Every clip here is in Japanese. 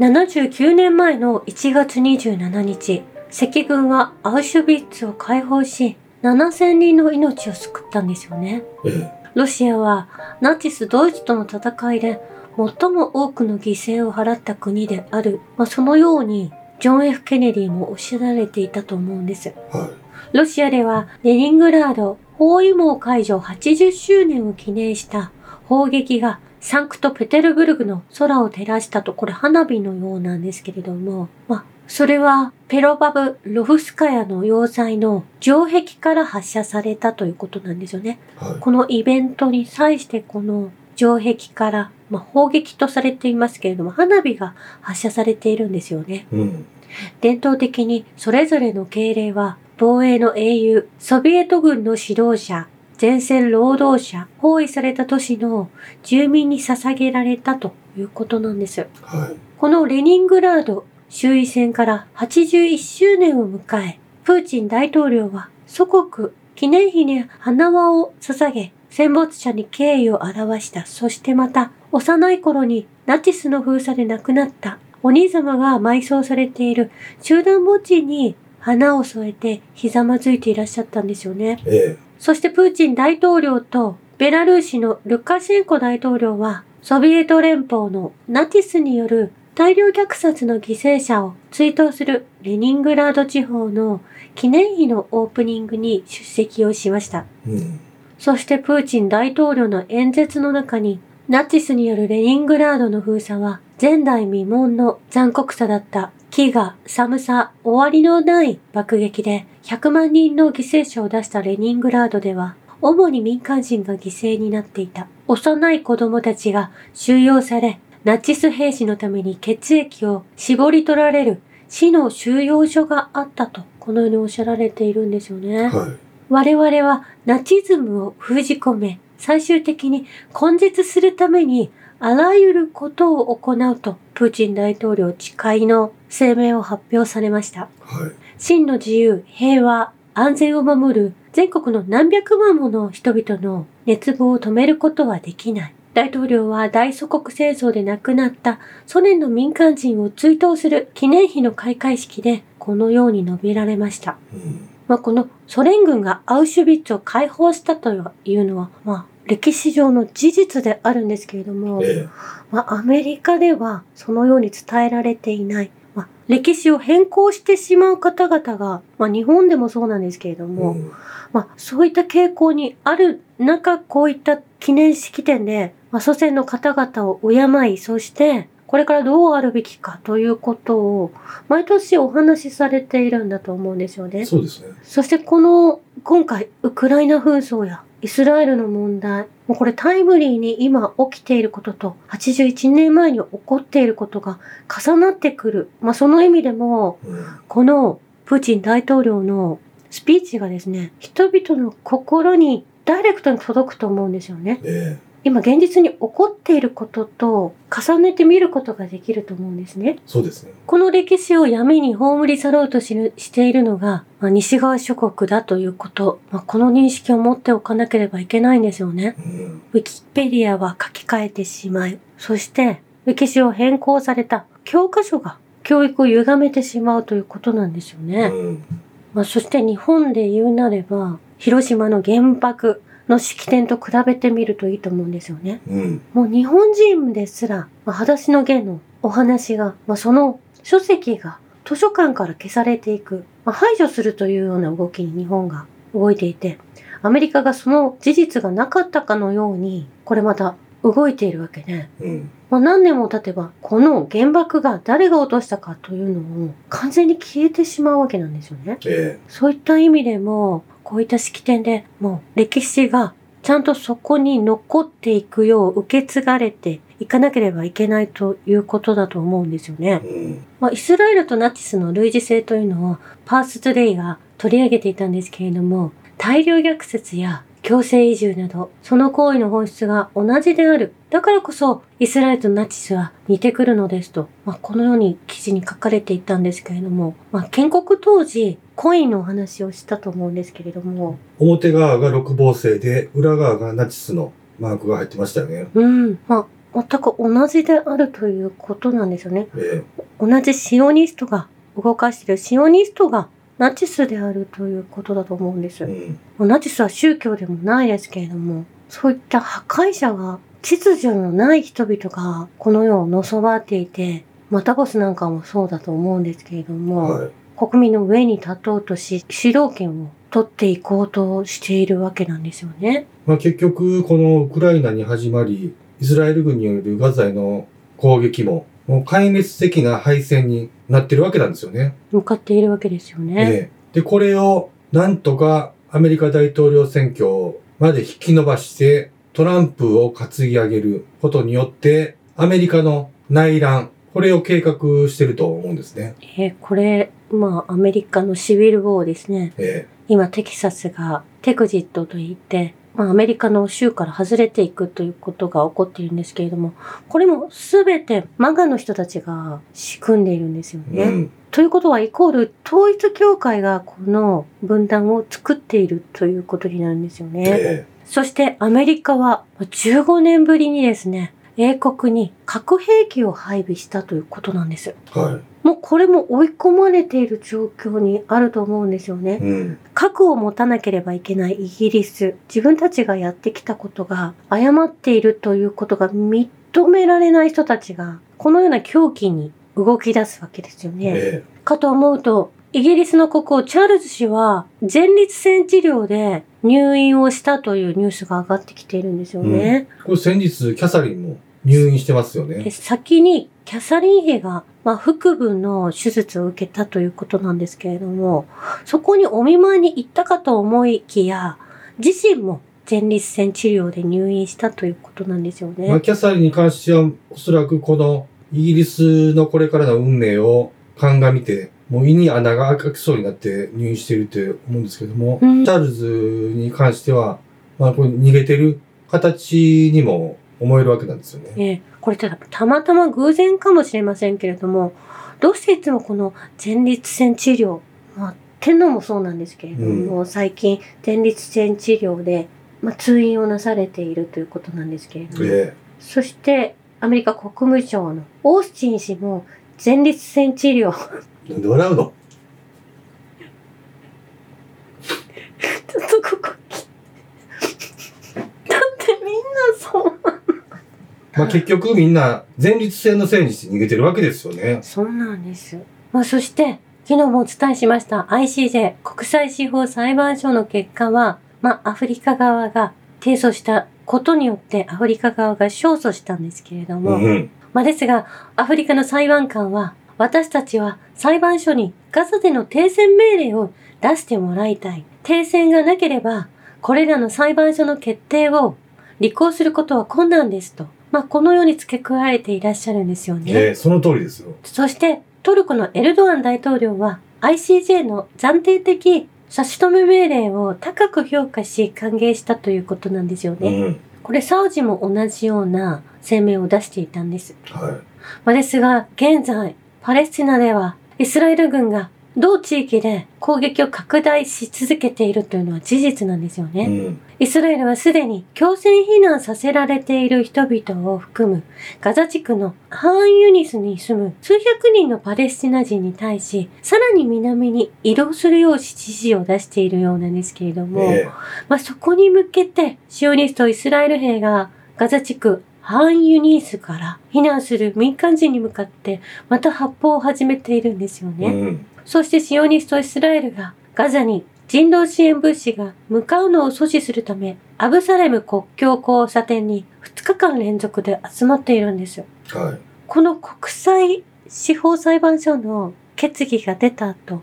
79年前の1月27日、赤軍はアウシュビッツを解放し、7000人の命を救ったんですよね。ええ。ロシアはナチスドイツとの戦いで最も多くの犠牲を払った国である。まあ、そのようにジョン・ F・ ケネディもおっしゃられていたと思うんです。はロシアではレニングラード包囲網解除80周年を記念した砲撃がサンクトペテルブルグの空を照らしたと、これ花火のようなんですけれども、まあ、それはペロバブ・ロフスカヤの要塞の城壁から発射されたということなんですよね。い。はい。このイベントに際してこの城壁から、まあ、砲撃とされていますけれども、花火が発射されているんですよね。うん。伝統的にそれぞれの敬礼は防衛の英雄、ソビエト軍の指導者、前線労働者、包囲された都市の住民に捧げられたということなんです。はい。このレニングラード周囲戦から81周年を迎え、プーチン大統領は祖国記念碑に花輪を捧げ、戦没者に敬意を表した。そしてまた、幼い頃にナチスの封鎖で亡くなったお兄様が埋葬されている集団墓地に花を添えてひざまずいていらっしゃったんですよね。ええ。そしてプーチン大統領とベラルーシのルカシェンコ大統領はソビエト連邦のナチスによる大量虐殺の犠牲者を追悼するレニングラード地方の記念碑のオープニングに出席をしました。うん。そしてプーチン大統領の演説の中にナチスによるレニングラードの封鎖は前代未聞の残酷さだった。飢餓、寒さ、終わりのない爆撃で100万人の犠牲者を出したレニングラードでは、主に民間人が犠牲になっていた。幼い子供たちが収容され、ナチス兵士のために血液を絞り取られる死の収容所があったと、このようにおっしゃられているんですよね。はい。我々はナチズムを封じ込め、最終的に根絶するためにあらゆることを行うと、プーチン大統領誓いの声明を発表されました。はい。真の自由、平和、安全を守る全国の何百万もの人々の熱望を止めることはできない。大統領は大祖国戦争で亡くなったソ連の民間人を追悼する記念碑の開会式でこのように述べられました。うん。まあ、このソ連軍がアウシュビッツを解放したというのは、まあ、歴史上の事実であるんですけれども、ええ。まあ、アメリカではそのように伝えられていない。まあ、歴史を変更してしまう方々が、まあ、日本でもそうなんですけれども、うん。まあ、そういった傾向にある中、こういった記念式典で、まあ、祖先の方々を敬い、そして、これからどうあるべきかということを、毎年お話しされているんだと思うんですよね。そうですね。そしてこの、今回、ウクライナ紛争やイスラエルの問題、もうこれタイムリーに今起きていることと、81年前に起こっていることが重なってくる。まあその意味でも、このプーチン大統領のスピーチがですね、人々の心にダイレクトに届くと思うんですよね。ね。今現実に起こっていることと重ねて見ることができると思うんですね。そうですね。この歴史を闇に葬り去ろうとしるしているのが、まあ、西側諸国だということ、まあ、この認識を持っておかなければいけないんですよね。うん。ウィキペディアは書き換えてしまい、そして歴史を変更された教科書が教育を歪めてしまうということなんですよね。うん。まあ、そして日本で言うなれば、広島の原爆の式典と比べてみるといいと思うんですよね。うん。もう日本人ですら、まあ、裸足の弦のお話が、まあ、その書籍が図書館から消されていく、まあ、排除するというような動きに日本が動いていて、アメリカがその事実がなかったかのように、これまた動いているわけで、うん。まあ、何年も経てば、この原爆が誰が落としたかというのを完全に消えてしまうわけなんですよね。えそういった意味でも、こういった式典でもう歴史がちゃんとそこに残っていくよう受け継がれていかなければいけないということだと思うんですよね。まあ、イスラエルとナチスの類似性というのをパーストゥデイが取り上げていたんですけれども、大量虐殺や強制移住など、その行為の本質が同じである。だからこそ、イスラエルとナチスは似てくるのですと、まあ、このように記事に書かれていたんですけれども、まあ、建国当時、コインのお話をしたと思うんですけれども、表側が六芒星で、裏側がナチスのマークが入ってましたよね。うん。まあ、全く同じであるということなんですよね。え同じシオニストが動かしているシオニストがナチスであるということだと思うんですえ。う。ん。ナチスは宗教でもないですけれども、そういった破壊者が、秩序のない人々がこの世をのそばっていて、マタボスなんかもそうだと思うんですけれども、はい。国民の上に立とうとし、主導権を取っていこうとしているわけなんですよね。まあ結局、このウクライナに始まり、イスラエル軍によるガザへの攻撃も、もう壊滅的な敗戦になってるわけなんですよね。向かっているわけですよね。ええで、これをなんとかアメリカ大統領選挙まで引き伸ばして、トランプを担ぎ上げることによって、アメリカの内乱、これを計画してると思うんですね。えーこれ、まあ、アメリカのシビルウォーですね。え今、テキサスがテクジットといって、まあ、アメリカの州から外れていくということが起こっているんですけれども、これもすべてマガの人たちが仕組んでいるんですよね。えうん。ということは、イコール統一教会がこの分断を作っているということになるんですよね。えそしてアメリカは15年ぶりにですね、英国に核兵器を配備したということなんです。えはもうこれも追い込まれている状況にあると思うんですよねい。。うん。核を持たなければいけないイギリス、自分たちがやってきたことが誤っているということが認められない人たちが、このような狂気に動き出すわけですよね。えかと思うと、イギリスの国王チャールズ氏は前立腺治療で入院をしたというニュースが上がってきているんですよね。えこれ先日、キャサリンも入院してますよえね。先にキャサリン妃が、まあ、腹部の手術を受けたということなんですけれども、そこにお見舞いに行ったかと思いきや、自身も前立腺治療で入院したということなんですよまあ、ね。キャサリンに関しては、おそらくこのイギリスのこれからの運命を鑑みて、もう胃に穴が開きそうになって入院していると思うんですけども、うんチャールズに関しては、まあ、これ逃げてる形にも思えるわけなんですよね。ええ。これただたまたま偶然かもしれませんけれども、どうしていつもこの前立腺治療、まあ、天皇もそうなんですけれども、最近前立腺治療で、まあ、通院をなされているということなんですけれども、えそしてアメリカ国務省のオースティン氏も前立腺治療、えなんで笑うのちょっとここ切だってみんなそう。まあ、結局みんな前立腺のせいにして逃げてるわけですよね。そうなんです。まあ、そして、昨日もお伝えしました ICJ 国際司法裁判所の結果は、まあ、アフリカ側が提訴したことによってアフリカ側が勝訴したんですけれども、うんうん。まあ、ですが、アフリカの裁判官は、私たちは裁判所にガザでの停戦命令を出してもらいたい。停戦がなければ、これらの裁判所の決定を履行することは困難ですと。まあ、このように付け加えていらっしゃるんですよね。ええその通りですよ。そして、トルコのエルドアン大統領は ICJ の暫定的差し止め命令を高く評価し歓迎したということなんですようね。ん。これサウジも同じような声明を出していたんです。はい。まあ、ですが、現在、パレスチナではイスラエル軍が同地域で攻撃を拡大し続けているというのは事実なんですよね。うん。イスラエルはすでに強制避難させられている人々を含むガザ地区のハーンユニスに住む数百人のパレスチナ人に対し、さらに南に移動するよう指示を出しているようなんですけれども、えまあ、そこに向けてシオニストイスラエル兵がガザ地区ハーンユニースから避難する民間人に向かってまた発砲を始めているんですよえね。うん。そしてシオニストイスラエルがガザに人道支援物資が向かうのを阻止するため、アブサレム国境交差点に2日間連続で集まっているんですよ。はい。この国際司法裁判所の決議が出た後、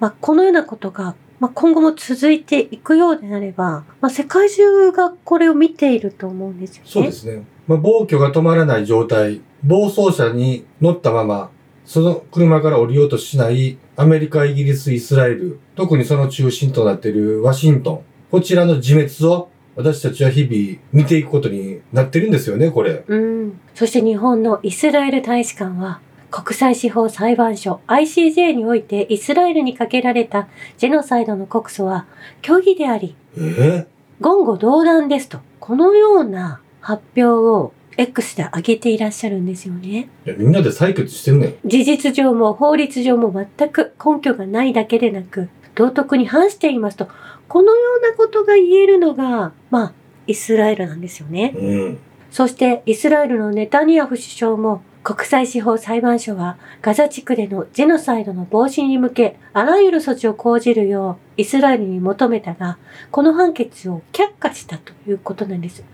まあ、このようなことが、まあ、今後も続いていくようであれば、まあ、世界中がこれを見ていると思うんですよね。そうですね。まあ、暴挙が止まらない状態、暴走車に乗ったまま、その車から降りようとしないアメリカ、イギリス、イスラエル、特にその中心となっているワシントン、こちらの自滅を私たちは日々見ていくことになってるんですよね、これ。うん。そして日本のイスラエル大使館は、国際司法裁判所 ICJ においてイスラエルにかけられたジェノサイドの告訴は虚偽であり、ええ言語道断ですと、このような発表を X で上げていらっしゃるんですよね。いや、みんなで採決してんねん。事実上も法律上も全く根拠がないだけでなく、道徳に反していますと、このようなことが言えるのが、まあ、イスラエルなんですよね。うん。そして、イスラエルのネタニヤフ首相も、国際司法裁判所は、ガザ地区でのジェノサイドの防止に向け、あらゆる措置を講じるよう、イスラエルに求めたが、この判決を却下したということなんです。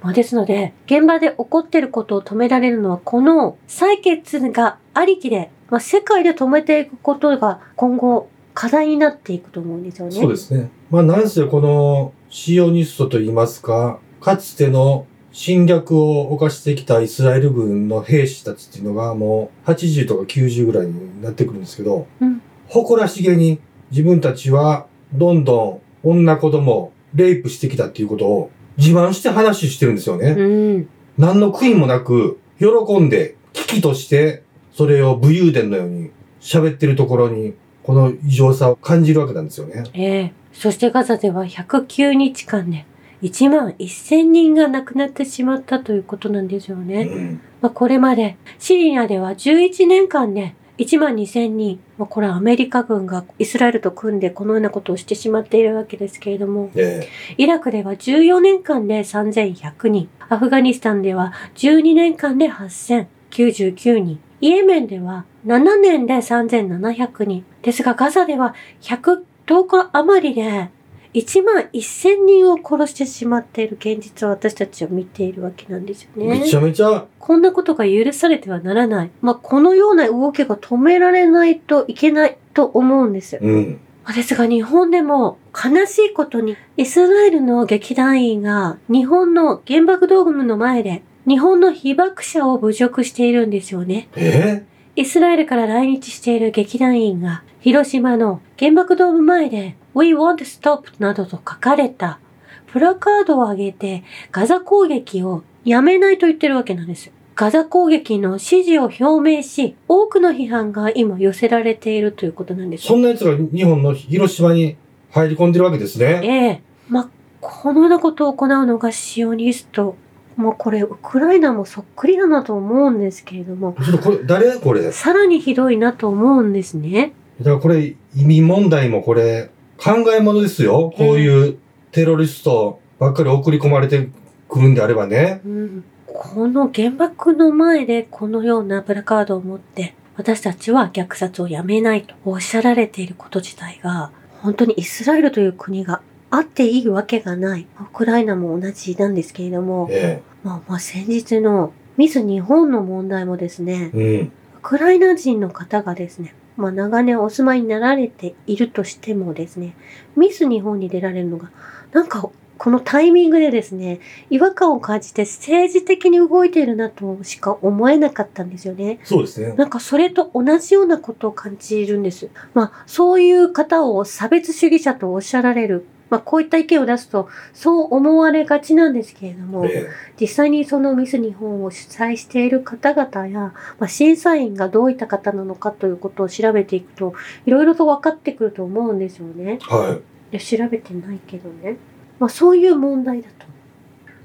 まあ、ですので、現場で起こっていることを止められるのは、この採決がありきで、まあ、世界で止めていくことが今後課題になっていくと思うんですよね。そうですね。まあ、なんせこのシオニストと言いますか、かつての侵略を犯してきたイスラエル軍の兵士たちっていうのがもう80とか90ぐらいになってくるんですけど、うん誇らしげに自分たちはどんどん女子供をレイプしてきたっていうことを自慢して話してるんですよね。うん。何の悔いもなく、喜んで、危機として、それを武勇伝のように喋ってるところに、この異常さを感じるわけなんですよね。ええそしてガザでは109日間で1万1000人が亡くなってしまったということなんですようね。ん。まあ、これまでシリアでは11年間で1万2000人、まあ、これはアメリカ軍がイスラエルと組んでこのようなことをしてしまっているわけですけれども、えイラクでは14年間で3100人、アフガニスタンでは12年間で8099人、イエメンでは7年で3700人、ですがガザでは110日余りで1万1000人を殺してしまっている現実を私たちは見ているわけなんですよね。えめちゃめちゃ、こんなことが許されてはならない。まあ、このような動きが止められないといけないと思うんです。うん。ですが日本でも悲しいことにイスラエルの劇団員が日本の原爆ドームの前で日本の被爆者を侮辱しているんですよね。え？イスラエルから来日している劇団員が広島の原爆ドーム前で We want stop などと書かれたプラカードを上げてガザ攻撃をやめないと言ってるわけなんです。ガザ攻撃の支持を表明し、多くの批判が今寄せられているということなんです。そんな奴が日本の広島に入り込んでるわけですね。ええまあ、このようなことを行うのがシオニスト。もうこれ、ウクライナもそっくりだなと思うんですけれども、ちょっとこれ、誰これ？ださらにひどいなと思うんですね。からこれ、移民問題もこれ、考えものですよ。こういうテロリストばっかり送り込まれてくるんであればね。うん、この原爆の前でこのようなプラカードを持って、私たちは虐殺をやめないとおっしゃられていること自体が、本当にイスラエルという国があっていいわけがない。ウクライナも同じなんですけれども、えまあまあ先日のミス日本の問題もですね、え。うん。ウクライナ人の方がですね、まあ長年お住まいになられているとしてもですね、ミス日本に出られるのが、なんかこのタイミングでですね、違和感を感じて政治的に動いているなとしか思えなかったんですよね。そうですね。なんかそれと同じようなことを感じるんです。まあそういう方を差別主義者とおっしゃられる。まあこういった意見を出すとそう思われがちなんですけれども、え実際にそのミス日本を主催している方々や、まあ、審査員がどういった方なのかということを調べていくと、いろいろと分かってくると思うんですよね。え。はいや、調べてないけどね。まあ、そういう問題だと。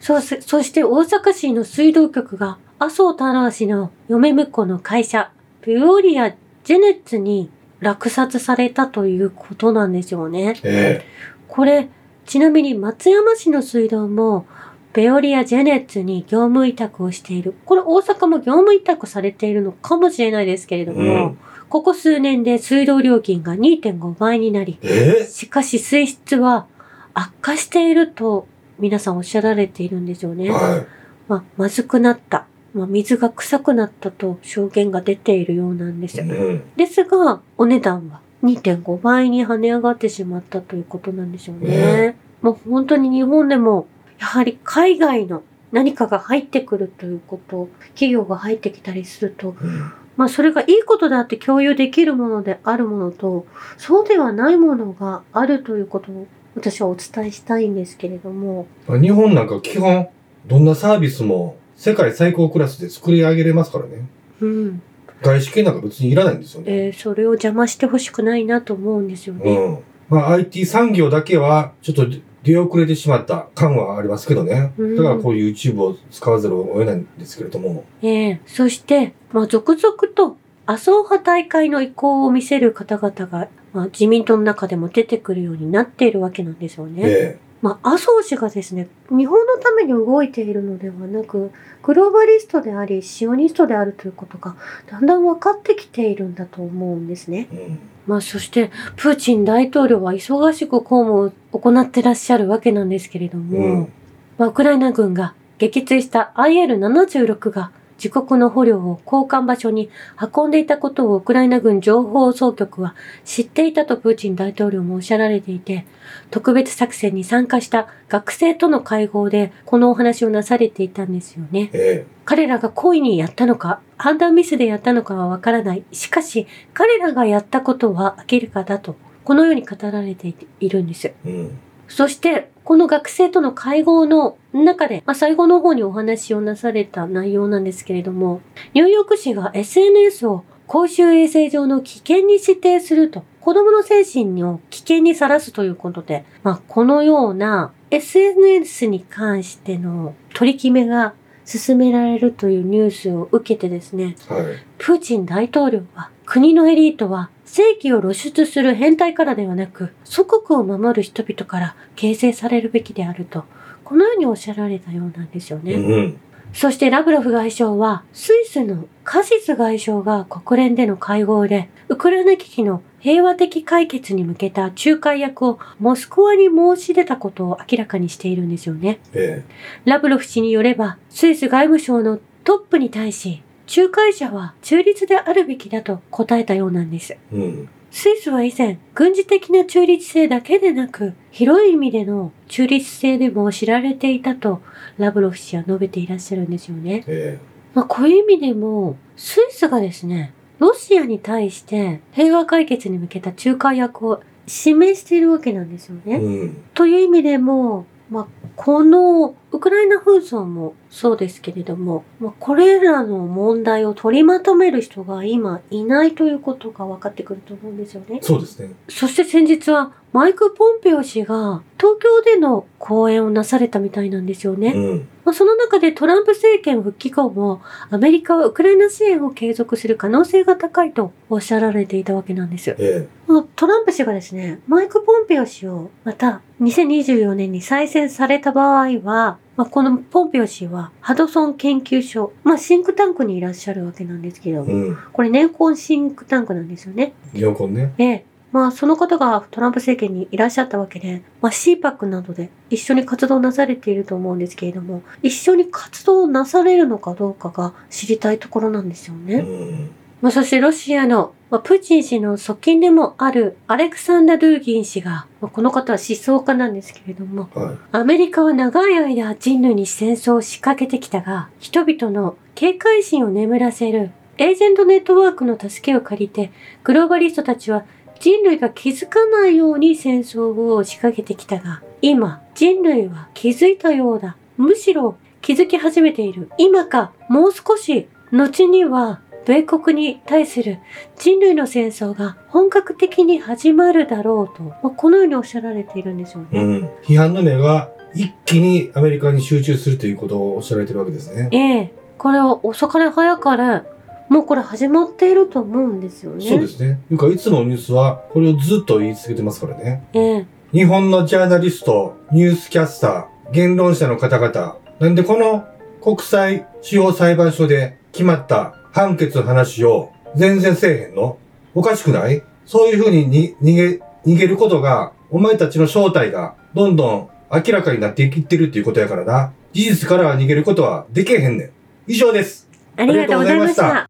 そそして大阪市の水道局が、麻生太郎氏の嫁婿の会社、ビオリア・ジェネッツに落札されたということなんですよね。い。えこれ、ちなみに松山市の水道も、ベオリア・ジェネッツに業務委託をしている。これ大阪も業務委託されているのかもしれないですけれどえ。も、うん。ここ数年で水道料金が2.5倍になり、ええ。しかし水質は悪化していると皆さんおっしゃられているんですよね。はまあ、まずくなった。まあ、水が臭くなったと証言が出ているようなんですい。。うん。ですが、お値段は2.5倍に跳ね上がってしまったということなんでしょうね。もう本当に日本でも、やはり海外の何かが入ってくるということ、企業が入ってきたりすると、うんまあそれがいいことだって共有できるものであるものと、そうではないものがあるということを私はお伝えしたいんですけれども、日本なんか基本、どんなサービスも世界最高クラスで作り上げれますからね。うん。外資系なんか別にいらないんですよね。えーそれを邪魔してほしくないなと思うんですよね。うん。まあ IT 産業だけは、ちょっと出遅れてしまった感はありますけどね。うんだからこういう YouTube を使わざるを得ないんですけれども。ええそして、まあ、続々と麻生派大会の意向を見せる方々が、まあ、自民党の中でも出てくるようになっているわけなんですよね。えまあ、麻生氏がですね、日本のために動いているのではなく、グローバリストであり、シオニストであるということが、だんだん分かってきているんだと思うんですね。えうん。まあ、そして、プーチン大統領は忙しく公務を行ってらっしゃるわけなんですけれども、うん。まあ、ウクライナ軍が撃墜した IL-76 が自国の捕虜を交換場所に運んでいたことをウクライナ軍情報総局は知っていたとプーチン大統領もおっしゃられていて、特別作戦に参加した学生との会合でこのお話をなされていたんですよね。え彼らが故意にやったのか、判断ミスでやったのかはわからない。しかし、彼らがやったことは明らかだと、このように語られているんです。えうん。そして、この学生との会合の中で、まあ、最後の方にお話をなされた内容なんですけれども、ニューヨーク市が SNS を公衆衛生上の危険に指定すると、子供の精神を危険にさらすということで、まあ、このような SNS に関しての取り決めが進められるというニュースを受けてですね、はい。プーチン大統領は、国のエリートは正規を露出する変態からではなく、祖国を守る人々から形成されるべきであると、このようにおっしゃられたようなんですよね。うん。そしてラブロフ外相は、スイスのカシス外相が国連での会合で、ウクライナ危機の平和的解決に向けた仲介役をモスクワに申し出たことを明らかにしているんですよね。えラブロフ氏によれば、スイス外務省のトップに対し、仲介者は中立であるべきだと答えたようなんです。えうん。スイスは以前、軍事的な中立性だけでなく、広い意味での中立性でも知られていたと、ラブロフ氏は述べていらっしゃるんですよね。えまあ、こういう意味でも、スイスがですね、ロシアに対して平和解決に向けた仲介役を示しているわけなんですよね。えうん。という意味でも、まあ、このウクライナ紛争もそうですけれども、まあ、これらの問題を取りまとめる人が今いないということが分かってくると思うんですよね。そうですね。そして先日はマイク・ポンペオ氏が東京での講演をなされたみたいなんですよね。うん。まあ、その中でトランプ政権復帰後もアメリカはウクライナ支援を継続する可能性が高いとおっしゃられていたわけなんです。えまあトランプ氏がですね、マイク・ポンペオ氏をまた2024年に再選された場合は、まあ、このポンペオ氏はハドソン研究所、まあ、シンクタンクにいらっしゃるわけなんですけどうん。これ年婚シンクタンクなんですよね。リオコンね。ええ。まあ、その方がトランプ政権にいらっしゃったわけで、まあ、CPAC などで一緒に活動なされていると思うんですけれども、一緒に活動なされるのかどうかが知りたいところなんですようね。ん。まあ、そしてロシアの、まあ、プーチン氏の側近でもあるアレクサンダ・ドゥーギン氏が、まあ、この方は思想家なんですけれども、はアメリカは長い間人類に戦争を仕掛けてきたが、人々の警戒心を眠らせるエージェントネットワークの助けを借りて、グローバリストたちは人類が気づかないように戦争を仕掛けてきたが、今、人類は気づいたようだ。むしろ気づき始めている。今か、もう少し、後には、米国に対する人類の戦争が本格的に始まるだろうと、まあこのようにおっしゃられているんですよね。い。うん。批判の目が一気にアメリカに集中するということをおっしゃられてるわけですね。ええこれは遅かれ早かれ、もうこれ始まっていると思うんですよね。そうですね。いうか、いつものニュースは、これをずっと言い続けてますからね。ええ日本のジャーナリスト、ニュースキャスター、言論者の方々、なんでこの国際司法裁判所で決まった判決の話を全然せえへんの？おかしくない？そういうふうにに逃げ、逃げることが、お前たちの正体がどんどん明らかになっていってるっていうことやからな。事実からは逃げることはできへんねん。以上です。ありがとうございました。